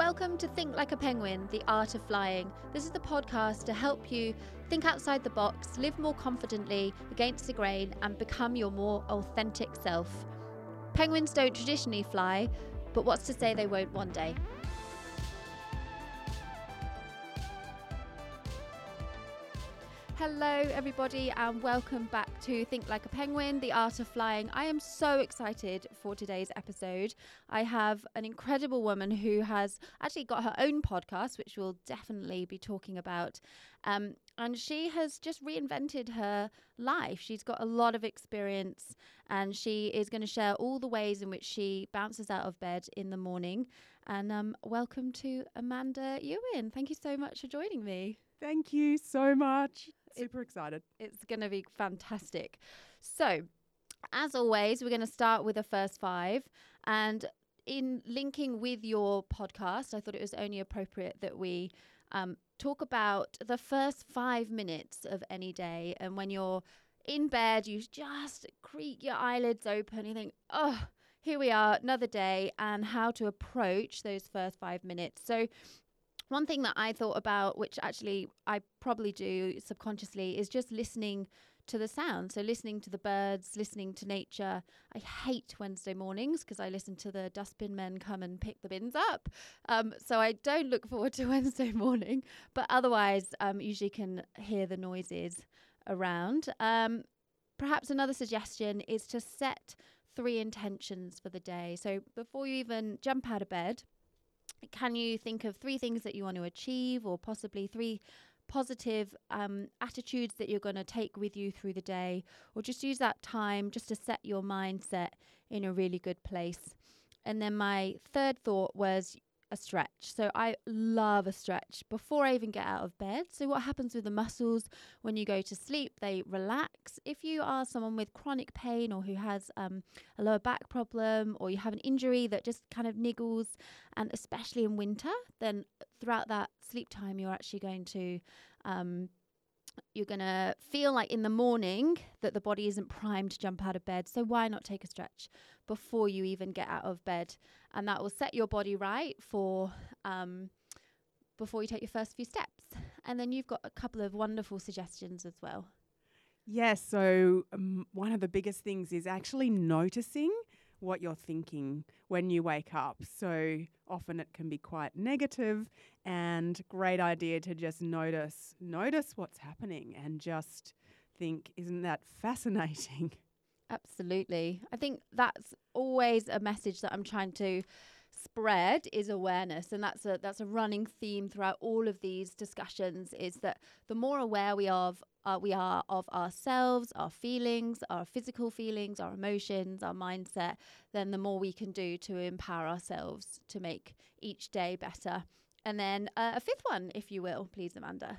Welcome to Think Like a Penguin, the art of flying. This is the podcast to help you think outside the box, live more confidently against the grain, and become your more authentic self. Penguins don't traditionally fly, but what's to say they won't one day? Hello, everybody, and welcome back to Think Like a Penguin, the art of flying. I am so excited for today's episode. I have an incredible woman who has actually got her own podcast, which we'll definitely be talking about. Um, and she has just reinvented her life. She's got a lot of experience, and she is going to share all the ways in which she bounces out of bed in the morning. And um, welcome to Amanda Ewan. Thank you so much for joining me. Thank you so much. Super excited. It's going to be fantastic. So, as always, we're going to start with the first five. And in linking with your podcast, I thought it was only appropriate that we um, talk about the first five minutes of any day. And when you're in bed, you just creak your eyelids open. You think, oh, here we are, another day, and how to approach those first five minutes. So, one thing that I thought about, which actually I probably do subconsciously, is just listening to the sound. So listening to the birds, listening to nature. I hate Wednesday mornings because I listen to the dustbin men come and pick the bins up. Um, so I don't look forward to Wednesday morning, but otherwise, um, usually can hear the noises around. Um, perhaps another suggestion is to set three intentions for the day. So before you even jump out of bed, can you think of three things that you want to achieve or possibly three positive um, attitudes that you're going to take with you through the day? Or just use that time just to set your mindset in a really good place. And then my third thought was a stretch. So I love a stretch before I even get out of bed. So what happens with the muscles when you go to sleep? They relax. If you are someone with chronic pain or who has um, a lower back problem or you have an injury that just kind of niggles, and especially in winter, then throughout that sleep time, you're actually going to um, you're going to feel like in the morning that the body isn't primed to jump out of bed. So why not take a stretch before you even get out of bed? And that will set your body right for um, before you take your first few steps. And then you've got a couple of wonderful suggestions as well. Yes. so um, one of the biggest things is actually noticing what you're thinking when you wake up. So often it can be quite negative and great idea to just notice notice what's happening and just think isn't that fascinating? Absolutely. I think that's always a message that I'm trying to spread is awareness and that's a that's a running theme throughout all of these discussions is that the more aware we are of uh, we are of ourselves our feelings our physical feelings our emotions our mindset then the more we can do to empower ourselves to make each day better. And then uh, a fifth one if you will please amanda.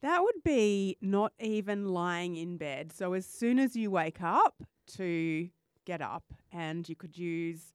That would be not even lying in bed. So as soon as you wake up to get up and you could use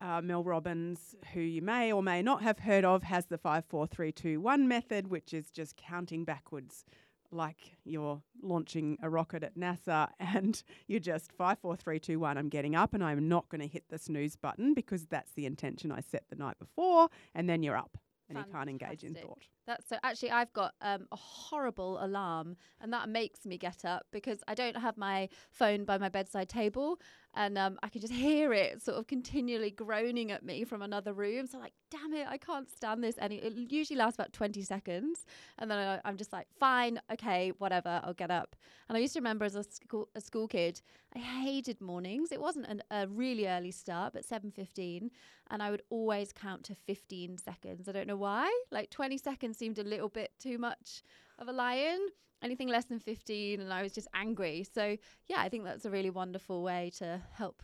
uh, Mel Robbins, who you may or may not have heard of, has the 54321 method, which is just counting backwards like you're launching a rocket at NASA and you're just 54321 I'm getting up and I'm not going to hit the snooze button because that's the intention I set the night before and then you're up and you can't engage in thought. That's so actually I've got um, a horrible alarm and that makes me get up because I don't have my phone by my bedside table and um, I can just hear it sort of continually groaning at me from another room. So I'm like, damn it, I can't stand this. And it usually lasts about 20 seconds. And then I, I'm just like, fine, okay, whatever, I'll get up. And I used to remember as a school, a school kid, I hated mornings. It wasn't an, a really early start, but 7.15. And I would always count to 15 seconds. I don't know why. Like 20 seconds seemed a little bit too much of a lie-in anything less than 15 and I was just angry. So, yeah, I think that's a really wonderful way to help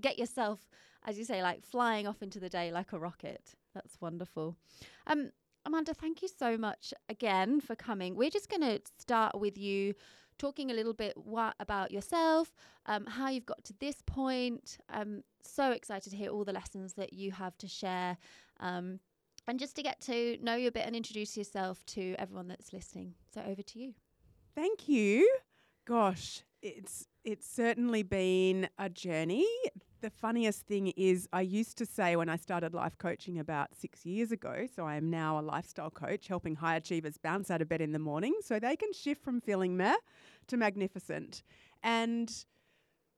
get yourself as you say like flying off into the day like a rocket. That's wonderful. Um Amanda, thank you so much again for coming. We're just going to start with you talking a little bit what about yourself, um, how you've got to this point. I'm so excited to hear all the lessons that you have to share. Um, and just to get to know you a bit and introduce yourself to everyone that's listening. So over to you. Thank you. Gosh, it's it's certainly been a journey. the funniest thing is, I used to say when I started life coaching about six years ago, so I am now a lifestyle coach helping high achievers bounce out of bed in the morning so they can shift from feeling meh to magnificent. And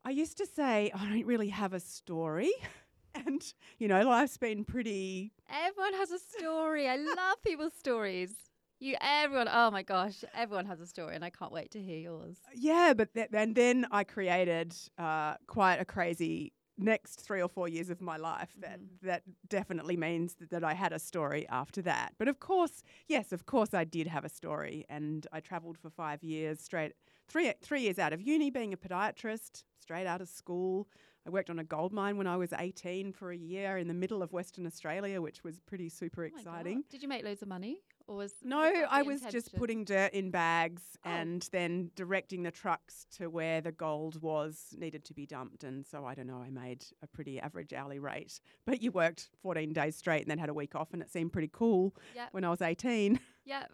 I used to say, I don't really have a story. And, you know, life's been pretty. Everyone has a story. I love people's stories. You, everyone, oh my gosh, everyone has a story, and I can't wait to hear yours. Yeah, but th- and then I created uh, quite a crazy next three or four years of my life. That Mhm. that definitely means that, that I had a story after that. But of course, yes, of course, I did have a story, and I travelled for five years straight. Three three years out of uni, being a podiatrist, straight out of school. I worked on a gold mine when I was 18 for a year in the middle of Western Australia, which was pretty super Oh exciting. Did you make loads of money, or was No, I was just putting dirt in bags Oh. and then directing the trucks to where the gold was needed to be dumped. And so I don't know, I made a pretty average hourly rate. But you worked 14 days straight and then had a week off, and it seemed pretty cool Yep. when I was 18. Yeah.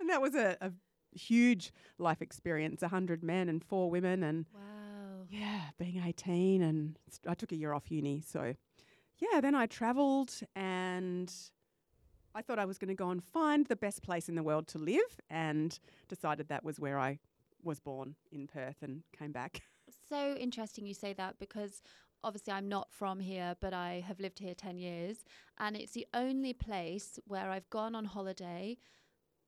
and that was a, a huge life experience 100 men and four women. And Wow. Yeah, being 18, and st- I took a year off uni. So yeah, then I travelled and I thought I was going to go and find the best place in the world to live and decided that was where I was born in Perth and came back. So interesting you say that because obviously I'm not from here, but I have lived here 10 years. And it's the only place where I've gone on holiday,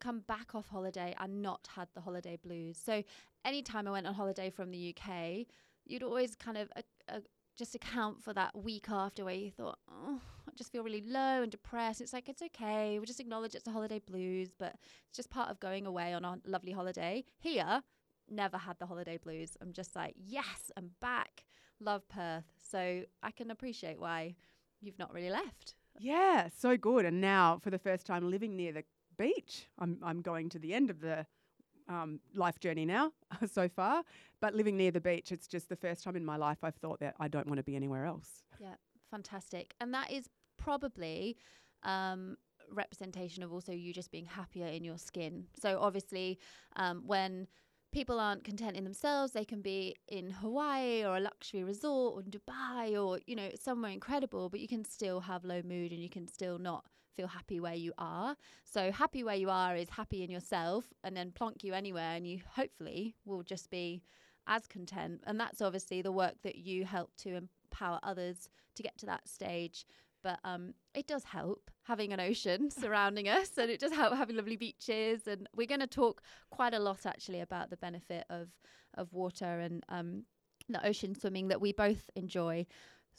come back off holiday, and not had the holiday blues. So anytime I went on holiday from the UK, you'd always kind of uh, uh, just account for that week after where you thought, oh, I just feel really low and depressed. It's like, it's okay. We'll just acknowledge it's a holiday blues, but it's just part of going away on a lovely holiday. Here, never had the holiday blues. I'm just like, yes, I'm back. Love Perth. So I can appreciate why you've not really left. yeah, so good. And now, for the first time living near the beach, I'm, I'm going to the end of the um, life journey now so far. But living near the beach, it's just the first time in my life I've thought that I don't want to be anywhere else. Yeah, fantastic. And that is probably um, representation of also you just being happier in your skin. So obviously, um, when people aren't content in themselves, they can be in Hawaii or a luxury resort or Dubai or, you know, somewhere incredible, but you can still have low mood and you can still not feel happy where you are. So happy where you are is happy in yourself and then plonk you anywhere and you hopefully will just be as content. And that's obviously the work that you help to empower others to get to that stage. But um, it does help having an ocean surrounding us, and it does help having lovely beaches. And we're going to talk quite a lot actually about the benefit of of water and um, the ocean swimming that we both enjoy.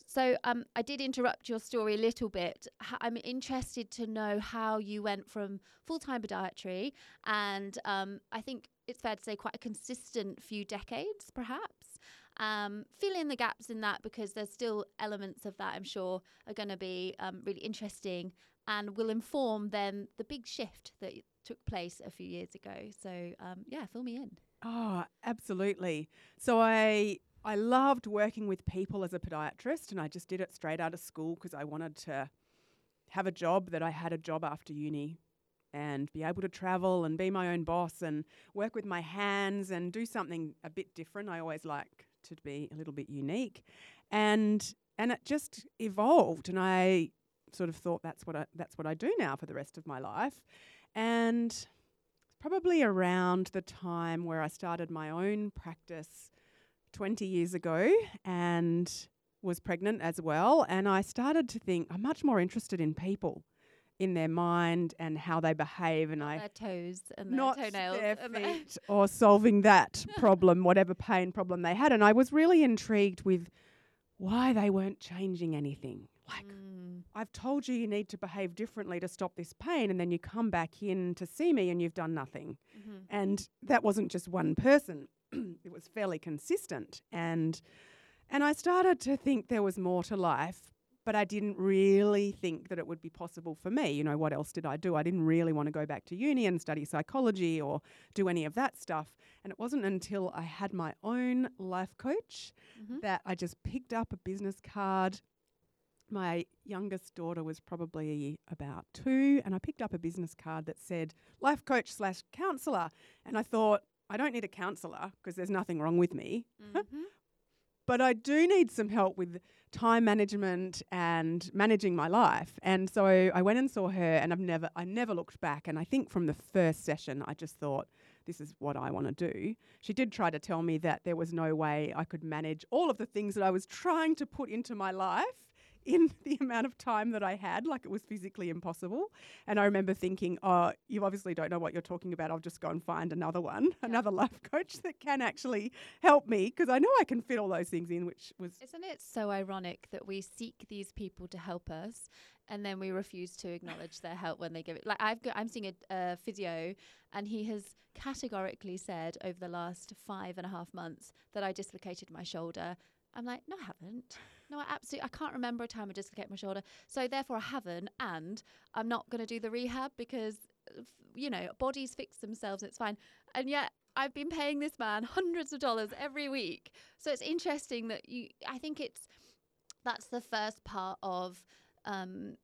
So um, I did interrupt your story a little bit. I'm interested to know how you went from full time podiatry, and um, I think it's fair to say quite a consistent few decades, perhaps. Um, fill in the gaps in that because there's still elements of that I'm sure are going to be um, really interesting and will inform then the big shift that took place a few years ago. So um, yeah, fill me in. Oh, absolutely. So I I loved working with people as a podiatrist, and I just did it straight out of school because I wanted to have a job that I had a job after uni and be able to travel and be my own boss and work with my hands and do something a bit different. I always like to be a little bit unique. And and it just evolved and I sort of thought that's what I that's what I do now for the rest of my life. And probably around the time where I started my own practice 20 years ago and was pregnant as well. And I started to think I'm much more interested in people, in their mind and how they behave. And I Their toes and their not toenails. their feet or solving that problem, whatever pain problem they had. And I was really intrigued with why they weren't changing anything. Like, Mm, I've told you you need to behave differently to stop this pain, and then you come back in to see me and you've done nothing. mhm. And that wasn't just one person; it was fairly consistent. And and I started to think there was more to life, but I didn't really think that it would be possible for me. You know, what else did I do? I didn't really want to go back to uni and study psychology or do any of that stuff. And it wasn't until I had my own life coach Mhm. that I just picked up a business card. My youngest daughter was probably about two, and I picked up a business card that said life coach slash counselor. And I thought, I don't need a counselor because there's nothing wrong with me, Mhm. but I do need some help with time management and managing my life. And so I went and saw her and I've never I never looked back and I think from the first session I just thought this is what I want to do. She did try to tell me that there was no way I could manage all of the things that I was trying to put into my life in the amount of time that I had, like it was physically impossible. And I remember thinking, oh, you obviously don't know what you're talking about. I'll just go and find another one, yeah. another life coach that can actually help me because I know I can fit all those things in, which was. Isn't it so ironic that we seek these people to help us and then we refuse to acknowledge their help when they give it? Like, I've got, I'm seeing a, a physio and he has categorically said over the last five and a half months that I dislocated my shoulder. I'm like, no, I haven't. No, I absolutely I can't remember a time I dislocated my shoulder. So therefore I haven't and I'm not going to do the rehab because you know, bodies fix themselves, it's fine. And yet I've been paying this man hundreds of dollars every week. So it's interesting that you I think it's that's the first part of um,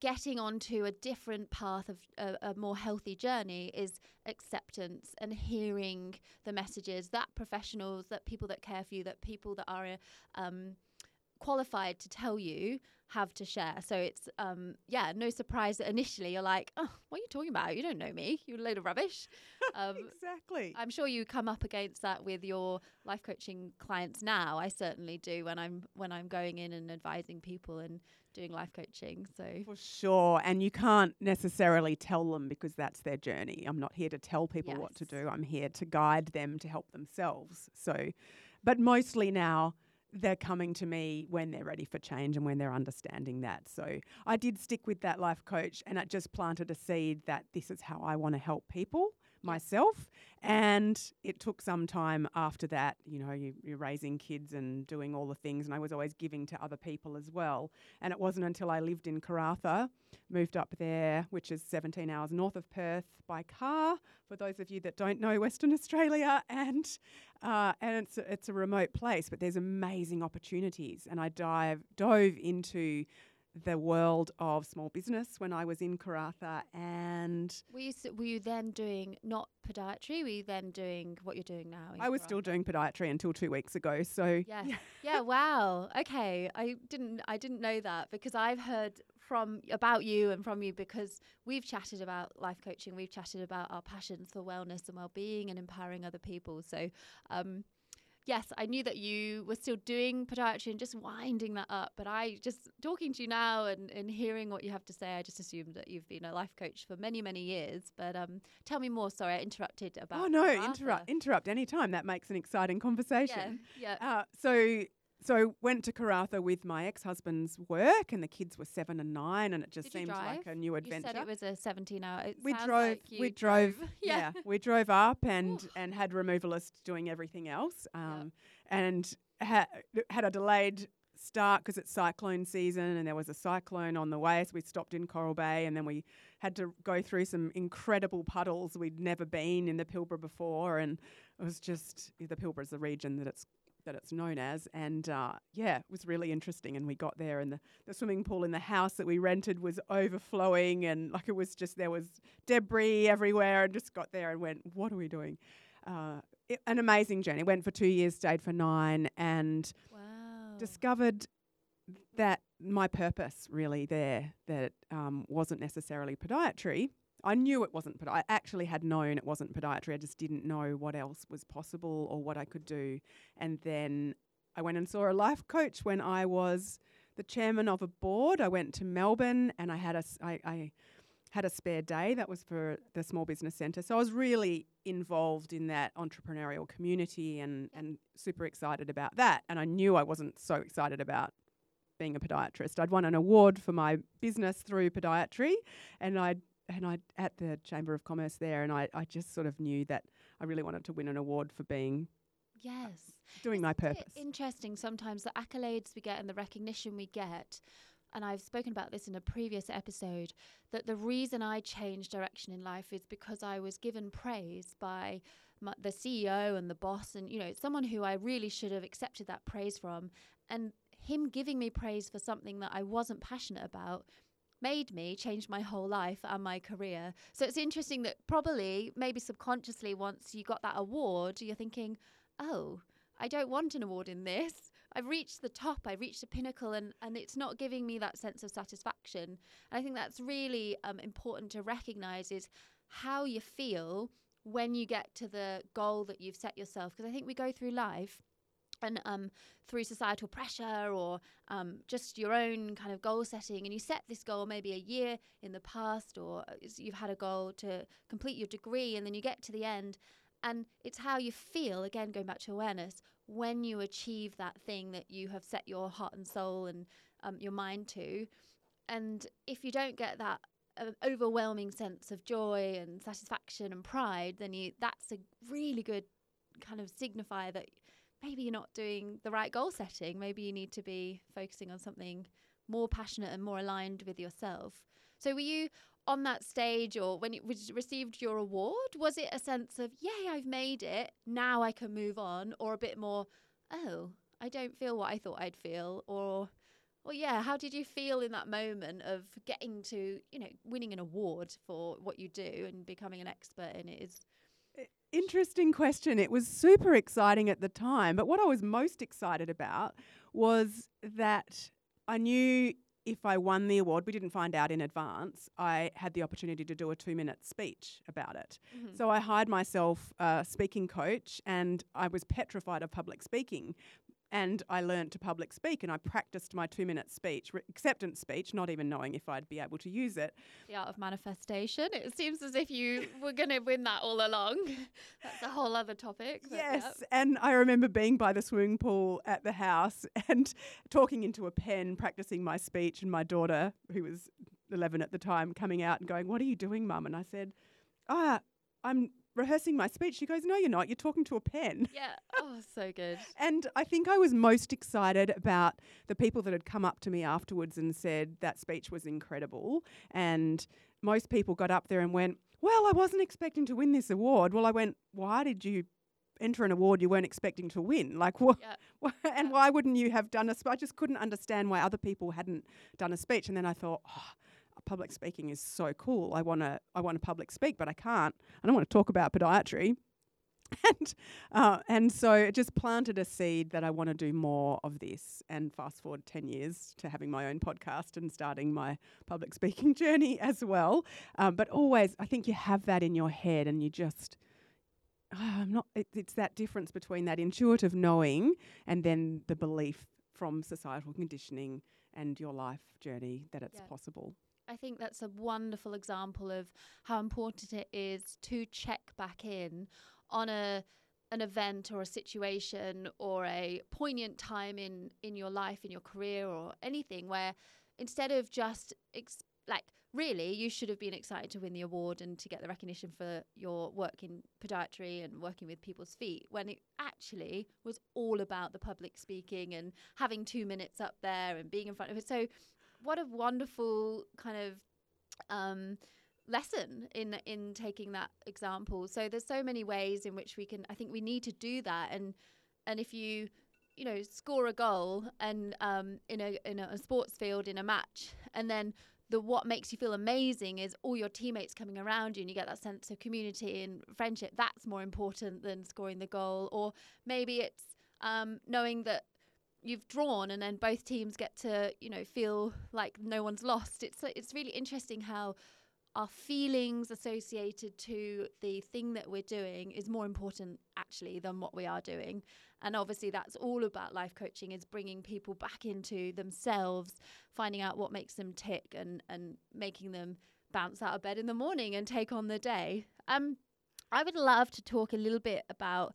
getting onto a different path of a, a, more healthy journey is acceptance and hearing the messages that professionals, that people that care for you, that people that are um, qualified to tell you have to share. So it's um yeah, no surprise that initially you're like, oh, what are you talking about? You don't know me. You're a load of rubbish. Um, exactly. I'm sure you come up against that with your life coaching clients now. I certainly do when I'm when I'm going in and advising people and doing life coaching. So for sure, and you can't necessarily tell them because that's their journey. I'm not here to tell people yes. what to do. I'm here to guide them to help themselves. So, but mostly now they're coming to me when they're ready for change and when they're understanding that. So I did stick with that life coach and it just planted a seed that this is how I want to help people myself. And it took some time after that. You know, you, are raising kids and doing all the things, and I was always giving to other people as well. And it wasn't until I lived in Karratha, moved up there, which is 17 hours north of Perth by car. For those of you that don't know Western Australia, and uh, and it's a, it's a remote place, but there's amazing opportunities. And I dive dove into the world of small business when I was in Karratha and were you, were you then doing not podiatry? Were you then doing what you're doing now I was still doing podiatry until 2 weeks ago so yeah. Yeah wow. Okay. I didn't I didn't know that because I've heard from about you and from you because we've chatted about life coaching we've chatted about our passions for wellness and well-being and empowering other people. So um yes, I knew that you were still doing podiatry and just winding that up. But I just talking to you now and, and hearing what you have to say, I just assumed that you've been a life coach for many, many years. But um, tell me more. Sorry, I interrupted about. Oh no, interrupt interrupt any time. That makes an exciting conversation. Yeah. yeah. Uh, so so I went to Karratha with my ex-husband's work, and the kids were seven and nine, and it just Did seemed like a new adventure. You said it was a seventeen-hour. We drove. Like we drove. yeah. yeah. we drove up and and had removalists doing everything else, um, yep. and ha- had a delayed start because it's cyclone season, and there was a cyclone on the way, so we stopped in Coral Bay, and then we had to go through some incredible puddles we'd never been in the Pilbara before, and it was just the Pilbara is the region that it's that it's known as. And uh, yeah, it was really interesting. And we got there, and the, the swimming pool in the house that we rented was overflowing, and like it was just there was debris everywhere. And just got there and went, what are we doing? Uh, it, an amazing journey. Went for two years, stayed for nine, and wow. discovered that my purpose really there that um, wasn't necessarily podiatry I knew it wasn't, but I actually had known it wasn't podiatry. I just didn't know what else was possible or what I could do. And then I went and saw a life coach when I was the chairman of a board. I went to Melbourne and I had a, I, I had a spare day that was for the Small Business Centre. So I was really involved in that entrepreneurial community and, and super excited about that. And I knew I wasn't so excited about being a podiatrist. I'd won an award for my business through podiatry and I'd and I at the Chamber of Commerce there, and I, I just sort of knew that I really wanted to win an award for being yes uh, doing Isn't my purpose. interesting sometimes the accolades we get and the recognition we get. And I've spoken about this in a previous episode that the reason I changed direction in life is because I was given praise by my, the CEO and the boss, and you know, someone who I really should have accepted that praise from. And him giving me praise for something that I wasn't passionate about made me change my whole life and my career. So it's interesting that probably, maybe subconsciously, once you got that award, you're thinking, oh, I don't want an award in this. I've reached the top, I've reached the pinnacle, and, and it's not giving me that sense of satisfaction. And I think that's really um, important to recognize is how you feel when you get to the goal that you've set yourself. Because I think we go through life um, through societal pressure or um, just your own kind of goal setting, and you set this goal maybe a year in the past, or uh, you've had a goal to complete your degree, and then you get to the end, and it's how you feel, again, going back to awareness, when you achieve that thing that you have set your heart and soul and um, your mind to. And if you don't get that uh, overwhelming sense of joy and satisfaction and pride, then you that's a really good kind of signifier that maybe you're not doing the right goal setting. Maybe you need to be focusing on something more passionate and more aligned with yourself. So were you on that stage or when you received your award, was it a sense of, yay, I've made it, now I can move on, or a bit more, oh, I don't feel what I thought I'd feel, or, well, yeah, how did you feel in that moment of getting to, you know, winning an award for what you do and becoming an expert in it is interesting question. It was super exciting at the time, but what I was most excited about was that I knew if I won the award, we didn't find out in advance, I had the opportunity to do a two minute speech about it. Mm-hmm. So I hired myself a speaking coach and I was petrified of public speaking and I learned to public speak and I practiced my two minute speech, re- acceptance speech, not even knowing if I'd be able to use it. The art of manifestation. It seems as if you were going to win that all along. That's a whole other topic. Yes. Yep. And I remember being by the swimming pool at the house and talking into a pen, practicing my speech, and my daughter, who was 11 at the time, coming out and going, What are you doing, mum? And I said, Ah, I'm rehearsing my speech. She goes, No, you're not. You're talking to a pen. Yeah. Oh, so good. and I think I was most excited about the people that had come up to me afterwards and said that speech was incredible. And most people got up there and went, Well, I wasn't expecting to win this award. Well, I went, Why did you enter an award you weren't expecting to win. Like, wh- yeah. and why wouldn't you have done a speech? I just couldn't understand why other people hadn't done a speech. And then I thought, oh, public speaking is so cool. I want to I want to public speak, but I can't. I don't want to talk about podiatry. and uh, and so it just planted a seed that I want to do more of this. And fast forward ten years to having my own podcast and starting my public speaking journey as well. Um, but always, I think you have that in your head, and you just. Oh, I'm not. It, it's that difference between that intuitive knowing and then the belief from societal conditioning and your life journey that it's yeah. possible. I think that's a wonderful example of how important it is to check back in on a an event or a situation or a poignant time in in your life in your career or anything where instead of just ex- like really you should have been excited to win the award and to get the recognition for your work in podiatry and working with people's feet when it actually was all about the public speaking and having 2 minutes up there and being in front of it. So what a wonderful kind of um, lesson in in taking that example. So there's so many ways in which we can. I think we need to do that, and and if you you know score a goal and um, in a in a sports field in a match, and then the what makes you feel amazing is all your teammates coming around you and you get that sense of community and friendship that's more important than scoring the goal or maybe it's um, knowing that you've drawn and then both teams get to you know feel like no one's lost. It's it's really interesting how our feelings associated to the thing that we're doing is more important actually than what we are doing. And obviously that's all about life coaching is bringing people back into themselves finding out what makes them tick and and making them bounce out of bed in the morning and take on the day. Um i would love to talk a little bit about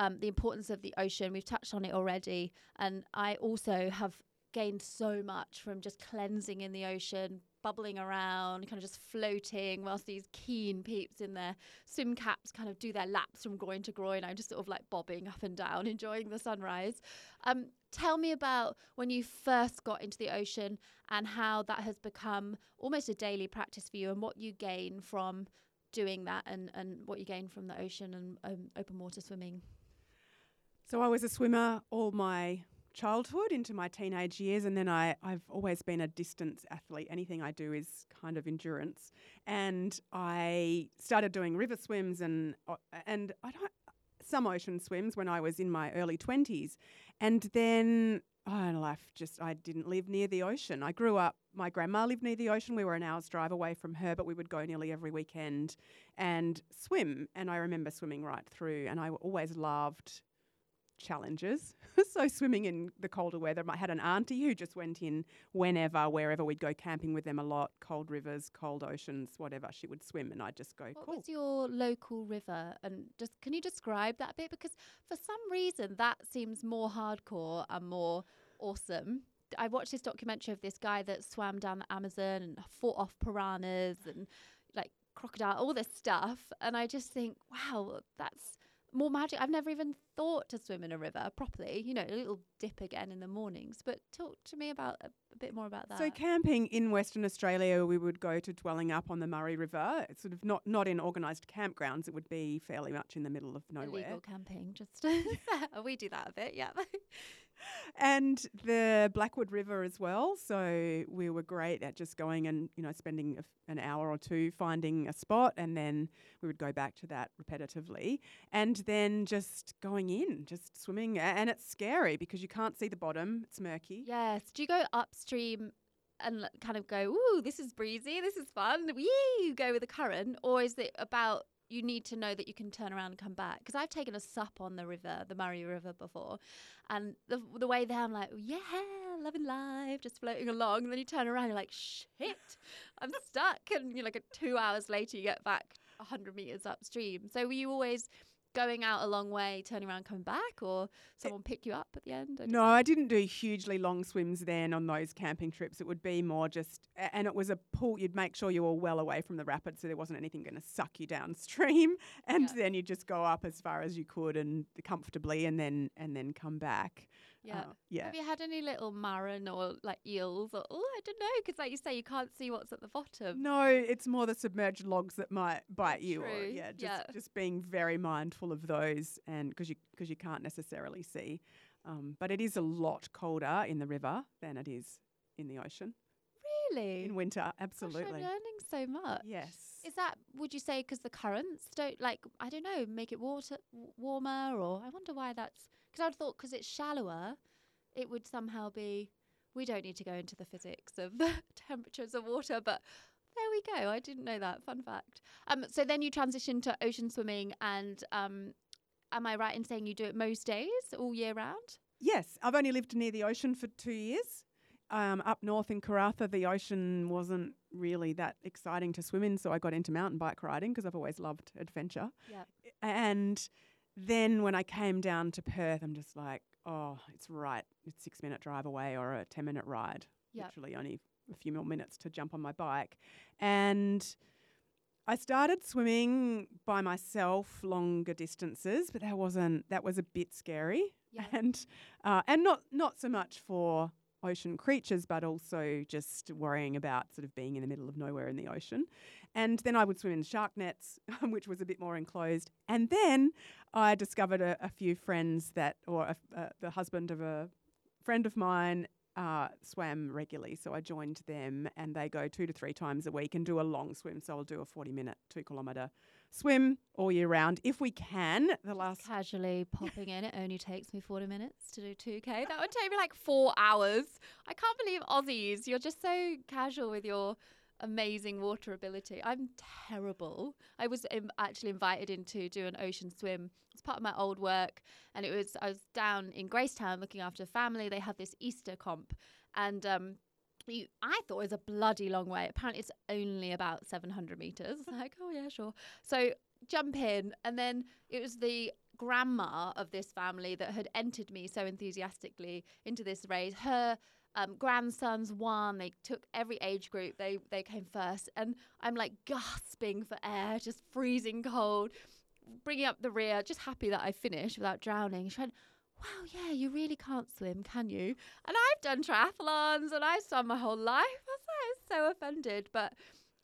um, the importance of the ocean. We've touched on it already. And I also have gained so much from just cleansing in the ocean, bubbling around, kind of just floating whilst these keen peeps in their swim caps kind of do their laps from groin to groin. I'm just sort of like bobbing up and down, enjoying the sunrise. Um, tell me about when you first got into the ocean and how that has become almost a daily practice for you and what you gain from doing that and, and what you gain from the ocean and um, open water swimming. So I was a swimmer all my childhood into my teenage years, and then I, I've always been a distance athlete. Anything I do is kind of endurance, and I started doing river swims, and uh, and I don't. some ocean swims when I was in my early 20s. And then oh, life just, I didn't live near the ocean. I grew up, my grandma lived near the ocean. We were an hour's drive away from her, but we would go nearly every weekend and swim. And I remember swimming right through, and I always loved challenges. so swimming in the colder weather. I had an auntie who just went in whenever, wherever we'd go camping with them a lot, cold rivers, cold oceans, whatever. She would swim and I'd just go, What cool. was your local river? And just can you describe that a bit? Because for some reason that seems more hardcore and more awesome. I watched this documentary of this guy that swam down the Amazon and fought off piranhas and like crocodile, all this stuff. And I just think, wow, that's more magic. I've never even thought to swim in a river properly. You know, a little dip again in the mornings. But talk to me about a, a bit more about that. So camping in Western Australia, we would go to Dwellingup on the Murray River. It's sort of not not in organised campgrounds. It would be fairly much in the middle of nowhere. Illegal camping, just we do that a bit, yeah. and the Blackwood River as well. So we were great at just going and you know spending f an hour or two finding a spot, and then we would go back to that repetitively, and then just going in, just swimming, and it's scary because you can't see the bottom; it's murky. Yes. Do you go upstream and kind of go, ooh, this is breezy, this is fun, wee, go with the current? Or is it about you need to know that you can turn around and come back? Because I've taken a sup on the river, the Murray River before. And the, the way there, I'm like, yeah, loving life, just floating along. And then you turn around, you're like, shit, I'm stuck. And you're like, two hours later, you get back 100 meters upstream. So you always going out a long way, turning around, coming back, or someone pick you up at the end? I No, I didn't do hugely long swims then on those camping trips. It would be more just, and it was a pool. You'd make sure you were well away from the rapids, so there wasn't anything going to suck you downstream, and Yeah. then you just go up as far as you could and comfortably, and then and then come back. Yeah. Uh, yeah. Have you had any little marron or like eels or oh I don't know because like you say you can't see what's at the bottom. No, it's more the submerged logs that might bite you. Or, True, yeah, just yeah. just being very mindful of those, and because you because you can't necessarily see. Um, but it is a lot colder in the river than it is in the ocean Really? in winter. Gosh, Absolutely. I'm learning so much. Yes. Is that would you say because the currents don't like I don't know make it water w- warmer or I wonder why that's because I'd thought because it's shallower it would somehow be we don't need to go into the physics of the temperatures of water but there we go I didn't know that fun fact um so then you transition to ocean swimming and um am I right in saying you do it most days all year round Yes, I've only lived near the ocean for two years. Um, up north in Karratha, the ocean wasn't really that exciting to swim in, so I got into mountain bike riding because I've always loved adventure. Yeah. And then when I came down to Perth, I'm just like, oh, it's right. It's six minute drive away or a 10 minute ride. Yep. Literally only a few more minutes to jump on my bike. And I started swimming by myself longer distances, but that wasn't, that was a bit scary and uh, and not not so much for ocean creatures, but also just worrying about sort of being in the middle of nowhere in the ocean. And then I would swim in shark nets, which was a bit more enclosed. And then I discovered a, a few friends that, or a, uh, the husband of a friend of mine. Uh, swam regularly, so I joined them, and they go two to three times a week and do a long swim. So I'll do a forty-minute, two kilometre swim all year round if we can. The last casually popping in. It only takes me 40 minutes to do 2K. That would take me like four hours. I can't believe Aussies. You're just so casual with your amazing water ability. I'm terrible. I was Im- actually invited in to do an ocean swim. It's part of my old work. And it was, I was down in Gracetown looking after a family. They have this Easter comp. And, um, you, I thought it was a bloody long way. Apparently, it's only about 700 meters. Like, oh, yeah, sure. So jump in and then it was the grandma of this family that had entered me so enthusiastically into this race her um, grandsons won they took every age group they they came first and i'm like gasping for air just freezing cold bringing up the rear just happy that i finished without drowning she went wow yeah you really can't swim can you? And i've done triathlons and i've swum my whole life. I was, so offended. But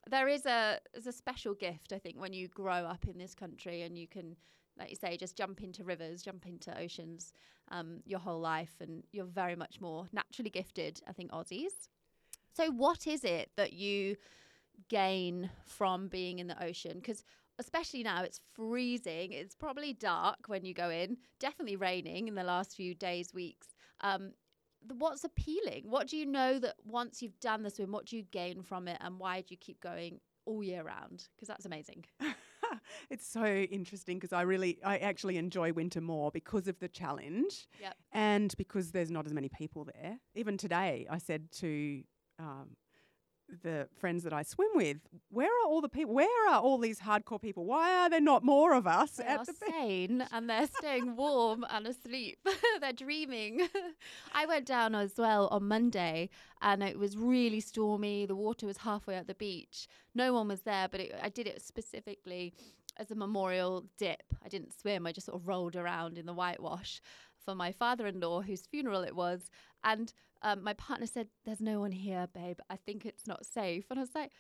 there is a there's a special gift I think when you grow up in this country and you can like you say just jump into rivers jump into oceans um, your whole life. And you're very much more naturally gifted I think Aussies. So what is it that you gain from being in the ocean? Because especially now it's freezing. It's probably dark when you go in. Definitely raining in the last few days, weeks. Um, what's appealing? What do you know that once you've done the swim, what do you gain from it, and why do you keep going all year round? Because that's amazing. it's so interesting because I really, I actually enjoy winter more because of the challenge Yep. and because there's not as many people there. Even today, I said to um, the friends that I swim with, where are all the people? Where are all these hardcore people? Why are there not more of us They at are the beach? sane and they're staying warm and asleep. they're dreaming. I went down as well on Monday and it was really stormy. The water was halfway at the beach. No one was there, but it, I did it specifically as a memorial dip. I didn't swim, I just sort of rolled around in the whitewash for my father in law, whose funeral it was. And um, my partner said, There's no one here, babe. I think it's not safe. And I was like,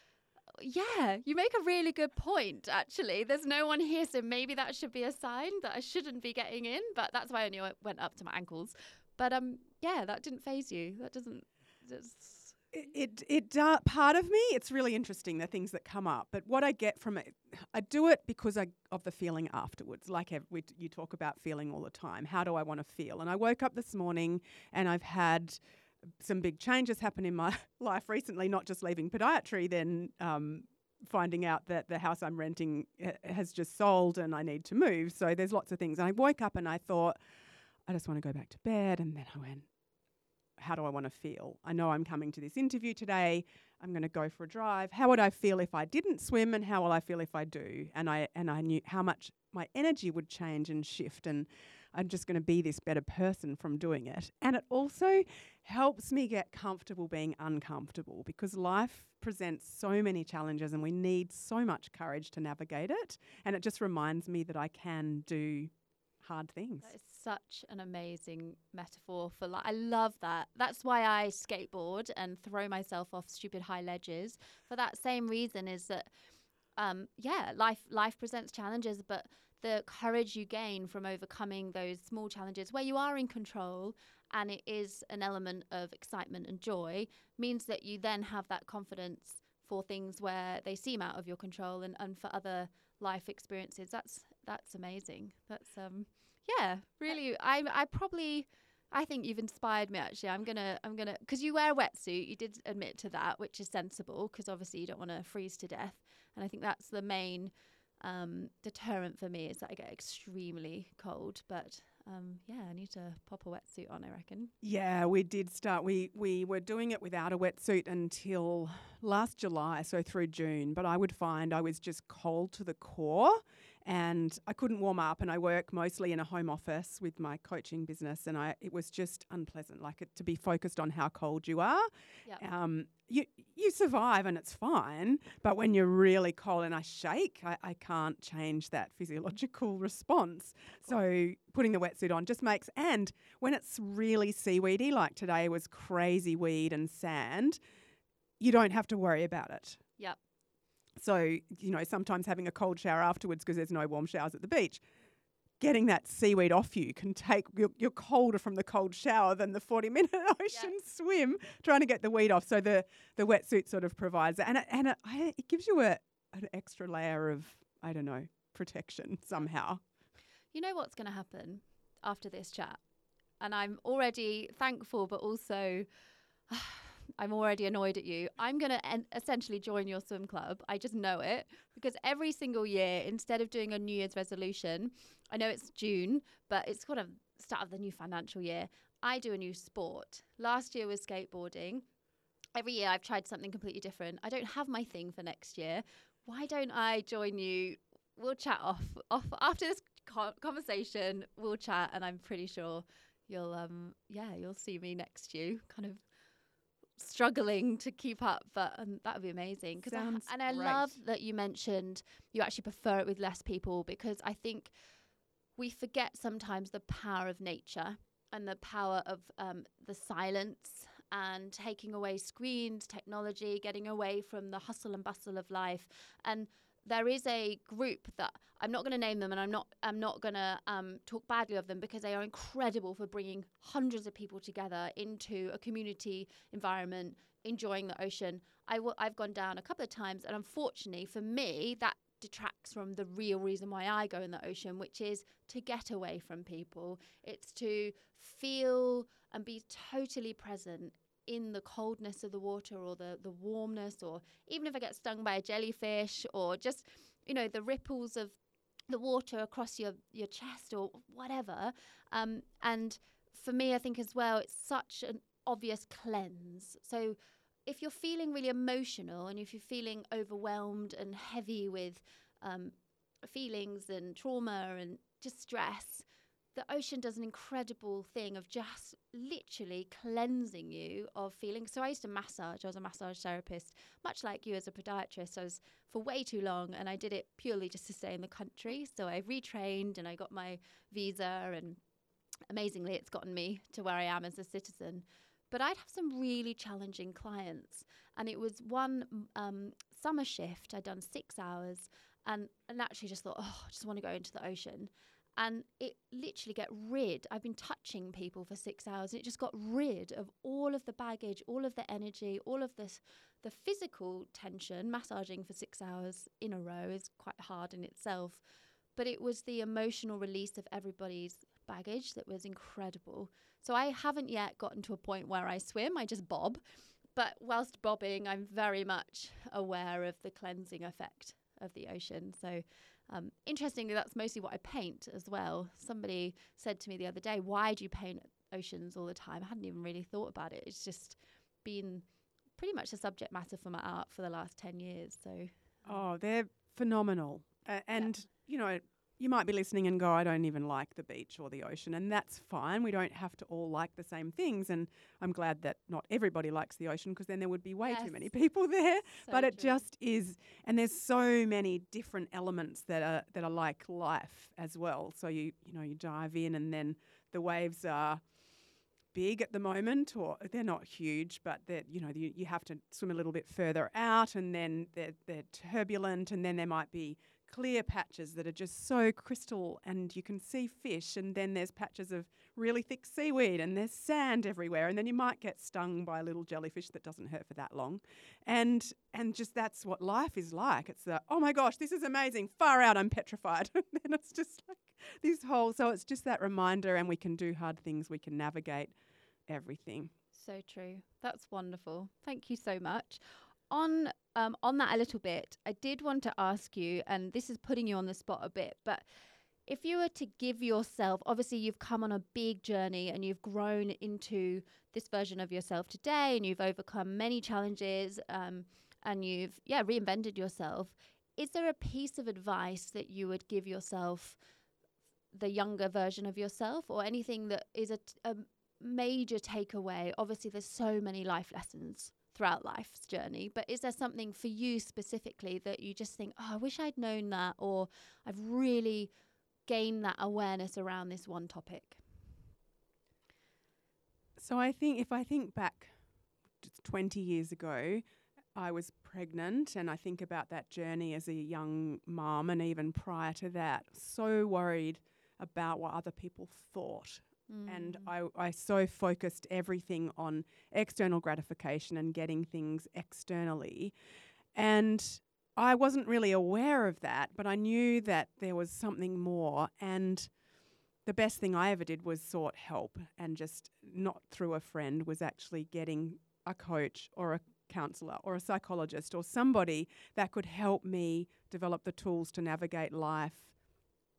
yeah, you make a really good point, actually. There's no one here, so maybe that should be a sign that I shouldn't be getting in. But that's why I knew it went up to my ankles. But um, yeah, that didn't faze you. That doesn't. Just, It, it, it do- part of me, it's really interesting the things that come up. But what I get from it, I do it because I, of the feeling afterwards. Like we, you talk about feeling all the time. How do I want to feel? And I woke up this morning and I've had some big changes happen in my life recently, not just leaving podiatry, then um, finding out that the house I'm renting uh, has just sold and I need to move. So there's lots of things. And I woke up and I thought, I just want to go back to bed. And then I went, how do I want to feel? I know I'm coming to this interview today. I'm going to go for a drive. How would I feel if I didn't swim, and how will I feel if I do? And I and I knew how much my energy would change and shift, and I'm just going to be this better person from doing it. And it also helps me get comfortable being uncomfortable because life presents so many challenges, and we need so much courage to navigate it. And it just reminds me that I can do hard things. that is such an amazing metaphor for life. I love that. That's why I skateboard and throw myself off stupid high ledges. For that same reason, is that um, yeah, life life presents challenges, but the courage you gain from overcoming those small challenges where you are in control and it is an element of excitement and joy means that you then have that confidence for things where they seem out of your control and, and for other life experiences that's that's amazing that's um yeah really i i probably I think you've inspired me actually. I'm going to I'm going to cuz you wear a wetsuit. You did admit to that, which is sensible because obviously you don't want to freeze to death. And I think that's the main um, deterrent for me is that I get extremely cold. But um, yeah, I need to pop a wetsuit on. I reckon. Yeah, we did start. We we were doing it without a wetsuit until last July, so through June. But I would find I was just cold to the core, and I couldn't warm up. And I work mostly in a home office with my coaching business, and I it was just unpleasant. Like it, to be focused on how cold you are. Yep. Um, you you survive and it's fine, but when you're really cold and I shake, I, I can't change that physiological response. So putting the wetsuit on just makes and when it's really seaweedy, like today was crazy weed and sand, you don't have to worry about it. Yep. So, you know, sometimes having a cold shower afterwards because there's no warm showers at the beach, getting that seaweed off you can take, you're, you're colder from the cold shower than the 40 minute ocean swim trying to get the weed off. So the, the wetsuit sort of provides that. And it, and it, I, it gives you a, an extra layer of, I don't know, protection somehow. You know what's going to happen after this chat, and I'm already thankful, but also. I'm already annoyed at you. I'm going to en- essentially join your swim club. I just know it because every single year, instead of doing a New Year's resolution, I know it's June, but it's kind of start of the new financial year. I do a new sport. Last year was skateboarding. Every year I've tried something completely different. I don't have my thing for next year. Why don't I join you? We'll chat off off after this co- conversation. We'll chat, and I'm pretty sure you'll um yeah you'll see me next you, kind of struggling to keep up, but um, that would be amazing. 'Cause I, Sounds and I love that you mentioned you actually prefer it with less people because I think we forget sometimes the power of nature and the power of um, the silence and taking away screens, technology, getting away from the hustle and bustle of life. And there is a group that I'm not going to name them, and I'm not I'm not going to um, talk badly of them because they are incredible for bringing hundreds of people together into a community environment, enjoying the ocean. I w- I've gone down a couple of times, and unfortunately for me, that detracts from the real reason why I go in the ocean, which is to get away from people. It's to feel and be totally present in the coldness of the water or the, the warmness, or even if I get stung by a jellyfish, or just, you know, the ripples of the water across your, your chest or whatever. Um, and for me, I think as well, it's such an obvious cleanse. So if you're feeling really emotional and if you're feeling overwhelmed and heavy with um, feelings and trauma and just stress, the ocean does an incredible thing of just literally cleansing you of feelings. So I used to massage. I was a massage therapist, much like you as a podiatrist. I was for way too long, and I did it purely just to stay in the country. So I retrained and I got my visa, and amazingly, it's gotten me to where I am as a citizen. But I'd have some really challenging clients, and it was one um, summer shift. I'd done six hours, and, and actually just thought, oh, I just want to go into the ocean and it literally get rid i've been touching people for six hours and it just got rid of all of the baggage all of the energy all of this the physical tension. Massaging for six hours in a row is quite hard in itself but it was the emotional release of everybody's baggage that was incredible. So i haven't yet gotten to a point where i swim i just bob. But whilst bobbing i'm very much aware of the cleansing effect of the ocean. So um, interestingly, that's mostly what I paint as well. Somebody said to me the other day, "Why do you paint oceans all the time?" I hadn't even really thought about it. It's just been pretty much the subject matter for my art for the last ten years. So, um, oh, they're phenomenal, uh, and yeah. you know, you might be listening and go, I don't even like the beach or the ocean. And that's fine. We don't have to all like the same things. And I'm glad that not everybody likes the ocean because then there would be way yes. too many people there. So but it true. just is. And there's so many different elements that are, that are like life as well. So you, you know, you dive in and then the waves are big at the moment, or they're not huge, but they're, you know, you, you have to swim a little bit further out and then they're, they're turbulent and then there might be clear patches that are just so crystal and you can see fish and then there's patches of really thick seaweed and there's sand everywhere and then you might get stung by a little jellyfish that doesn't hurt for that long. And and just that's what life is like. It's the oh my gosh this is amazing far out i'm petrified. And then it's just like this whole so it's just that reminder and we can do hard things we can navigate everything. So true. That's wonderful. Thank you so much. On um, on that a little bit, I did want to ask you, and this is putting you on the spot a bit, but if you were to give yourself, obviously you've come on a big journey and you've grown into this version of yourself today, and you've overcome many challenges, um, and you've yeah reinvented yourself. Is there a piece of advice that you would give yourself, the younger version of yourself, or anything that is a, t- a major takeaway? Obviously, there's so many life lessons throughout life's journey. But is there something for you specifically that you just think, oh, I wish I'd known that, or I've really gained that awareness around this one topic? So I think if I think back 20 years ago, I was pregnant, and I think about that journey as a young mum, and even prior to that, so worried about what other people thought Mm. And I, I so focused everything on external gratification and getting things externally. And I wasn't really aware of that, but I knew that there was something more. And the best thing I ever did was sought help and just not through a friend, was actually getting a coach or a counselor or a psychologist or somebody that could help me develop the tools to navigate life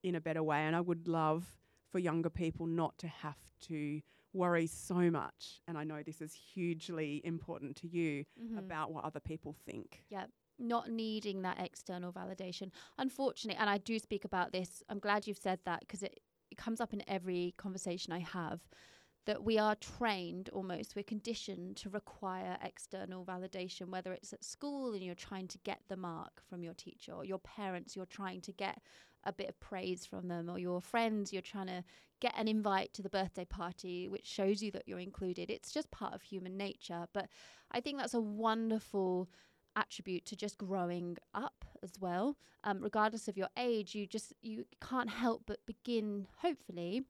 in a better way. And I would love for younger people not to have to worry so much. And I know this is hugely important to you mm-hmm. about what other people think. Yeah. Not needing that external validation. Unfortunately, and I do speak about this, I'm glad you've said that because it, it comes up in every conversation I have that we are trained almost, we're conditioned to require external validation, whether it's at school and you're trying to get the mark from your teacher, or your parents, you're trying to get a bit of praise from them, or your friends, you're trying to get an invite to the birthday party, which shows you that you're included. It's just part of human nature. But I think that's a wonderful attribute to just growing up as well. Um, regardless of your age, you just you can't help but begin, hopefully,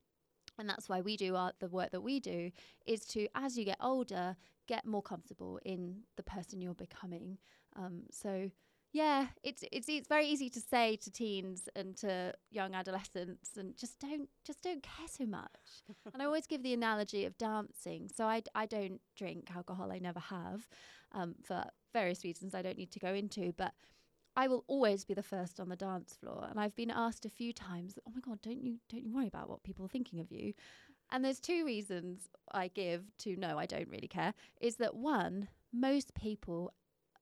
and that's why we do our, the work that we do is to as you get older get more comfortable in the person you're becoming um, so Yeah, it's it's it's very easy to say to teens and to young adolescents, and just don't just don't care so much. and I always give the analogy of dancing. So I I don't drink alcohol. I never have, um, for various reasons I don't need to go into. But I will always be the first on the dance floor. And I've been asked a few times, "Oh my god, don't you don't you worry about what people are thinking of you?" And there's two reasons I give to no, I don't really care. Is that one, most people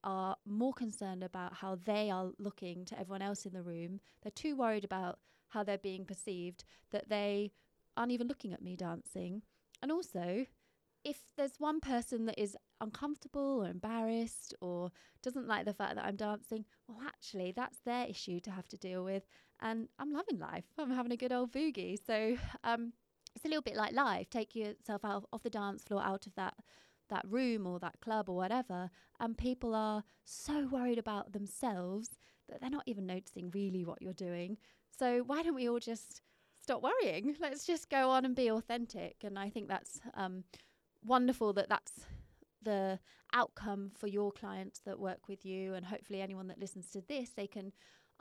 are more concerned about how they are looking to everyone else in the room. They're too worried about how they're being perceived that they aren't even looking at me dancing. And also, if there's one person that is uncomfortable or embarrassed or doesn't like the fact that I'm dancing, well, actually, that's their issue to have to deal with. And I'm loving life. I'm having a good old boogie. So um, it's a little bit like life. Take yourself out off the dance floor, out of that that room or that club or whatever, and people are so worried about themselves that they're not even noticing really what you're doing. So why don't we all just stop worrying? Let's just go on and be authentic. And I think that's um, wonderful that that's the outcome for your clients that work with you, and hopefully anyone that listens to this, they can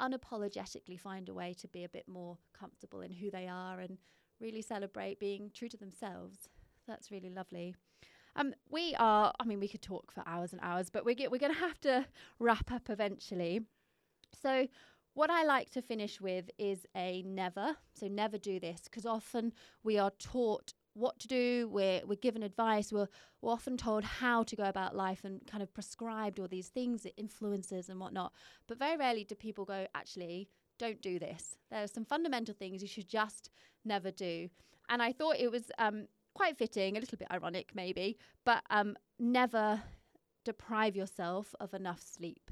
unapologetically find a way to be a bit more comfortable in who they are and really celebrate being true to themselves. That's really lovely. Um, we are. I mean, we could talk for hours and hours, but we're we're going to have to wrap up eventually. So, what I like to finish with is a never. So, never do this because often we are taught what to do. We're we're given advice. We're we're often told how to go about life and kind of prescribed all these things, influences and whatnot. But very rarely do people go, actually, don't do this. There are some fundamental things you should just never do. And I thought it was um, quite fitting, a little bit ironic maybe, but um, never deprive yourself of enough sleep.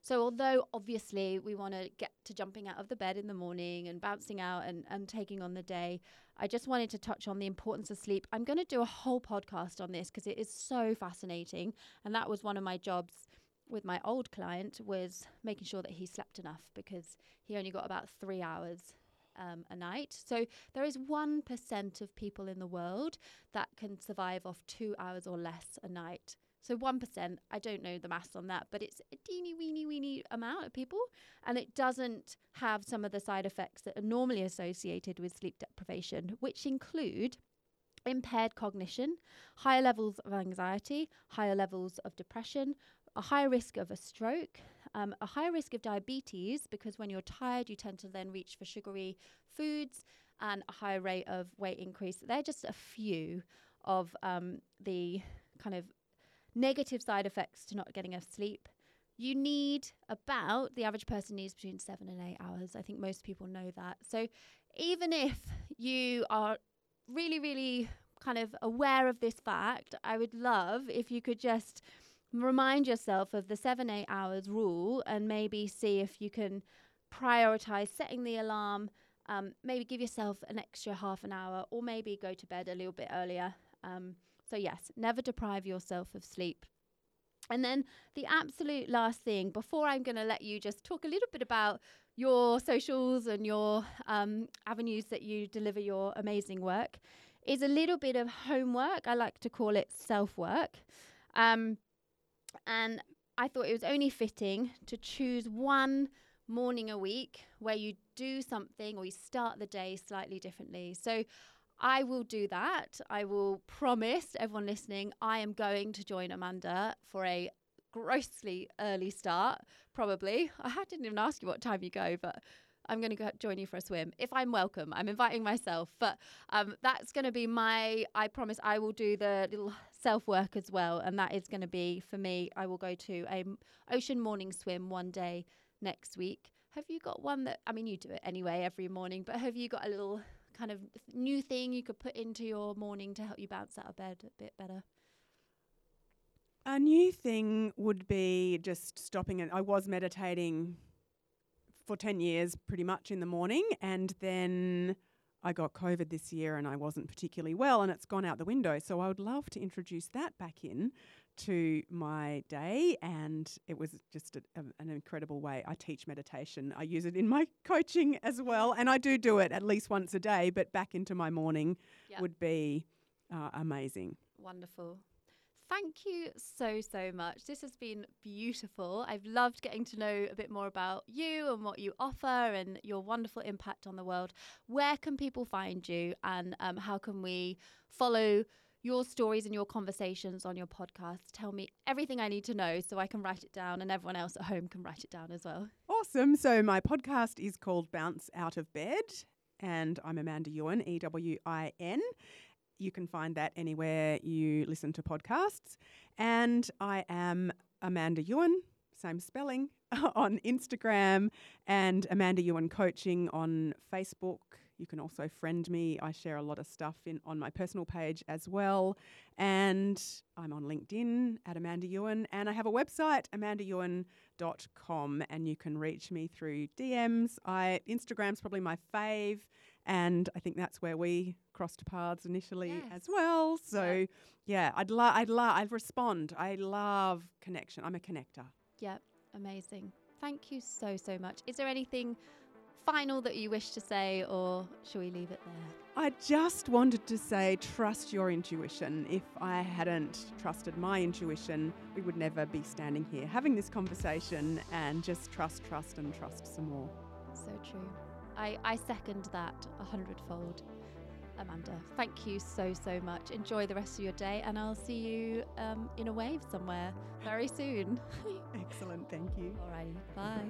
So, although obviously we want to get to jumping out of the bed in the morning and bouncing out and, and taking on the day, I just wanted to touch on the importance of sleep. I'm going to do a whole podcast on this because it is so fascinating. And that was one of my jobs with my old client was making sure that he slept enough because he only got about three hours um, a night. So there is 1% of people in the world that can survive off two hours or less a night. So 1%, I don't know the maths on that, but it's a teeny weeny weeny amount of people. And it doesn't have some of the side effects that are normally associated with sleep deprivation, which include impaired cognition, higher levels of anxiety, higher levels of depression, a higher risk of a stroke, um, a higher risk of diabetes because when you're tired, you tend to then reach for sugary foods and a higher rate of weight increase. They're just a few of um, the kind of negative side effects to not getting enough sleep. You need about, the average person needs between seven and eight hours. I think most people know that. So even if you are really, really kind of aware of this fact, I would love if you could just remind yourself of the seven, eight hours rule and maybe see if you can prioritize setting the alarm. Um, maybe give yourself an extra half an hour or maybe go to bed a little bit earlier. Um, so, yes, never deprive yourself of sleep. And then the absolute last thing, before I'm going to let you just talk a little bit about your socials and your um, avenues that you deliver your amazing work, is a little bit of homework. I like to call it self work. Um, and I thought it was only fitting to choose one morning a week where you do something or you start the day slightly differently. So I will do that. I will promise everyone listening, I am going to join Amanda for a grossly early start, probably. I didn't even ask you what time you go, but I'm going to go join you for a swim if I'm welcome. I'm inviting myself, but um, that's going to be my. I promise I will do the little self work as well, and that is going to be for me. I will go to a ocean morning swim one day next week. Have you got one that? I mean, you do it anyway every morning, but have you got a little kind of new thing you could put into your morning to help you bounce out of bed a bit better? A new thing would be just stopping it. I was meditating for 10 years pretty much in the morning. And then I got COVID this year and I wasn't particularly well and it's gone out the window. So I would love to introduce that back in to my day. And it was just a, a, an incredible way. I teach meditation, I use it in my coaching as well. And I do do it at least once a day, but back into my morning yep. would be uh, amazing. Wonderful. Thank you so, so much. This has been beautiful. I've loved getting to know a bit more about you and what you offer and your wonderful impact on the world. Where can people find you and um, how can we follow? Your stories and your conversations on your podcast. Tell me everything I need to know so I can write it down and everyone else at home can write it down as well. Awesome. So, my podcast is called Bounce Out of Bed, and I'm Amanda Ewin, E W I N. You can find that anywhere you listen to podcasts. And I am Amanda Ewin, same spelling, on Instagram, and Amanda Ewin Coaching on Facebook. You can also friend me. I share a lot of stuff in on my personal page as well. And I'm on LinkedIn at Amanda Ewin. And I have a website, amandaewin.com, and you can reach me through DMs. I Instagram's probably my fave, and I think that's where we crossed paths initially Yes. as well. So yeah, I'd love I'd love I'd respond. I love connection. I'm a connector. Yep, amazing. Thank you so, so much. Is there anything final that you wish to say, or shall we leave it there? I just wanted to say trust your intuition. If I hadn't trusted my intuition, we would never be standing here having this conversation and just trust, trust, and trust some more. So true. I, I second that a hundredfold. Amanda, thank you so, so much. Enjoy the rest of your day, and I'll see you um, in a wave somewhere very soon. Excellent. Thank you. Alrighty, bye.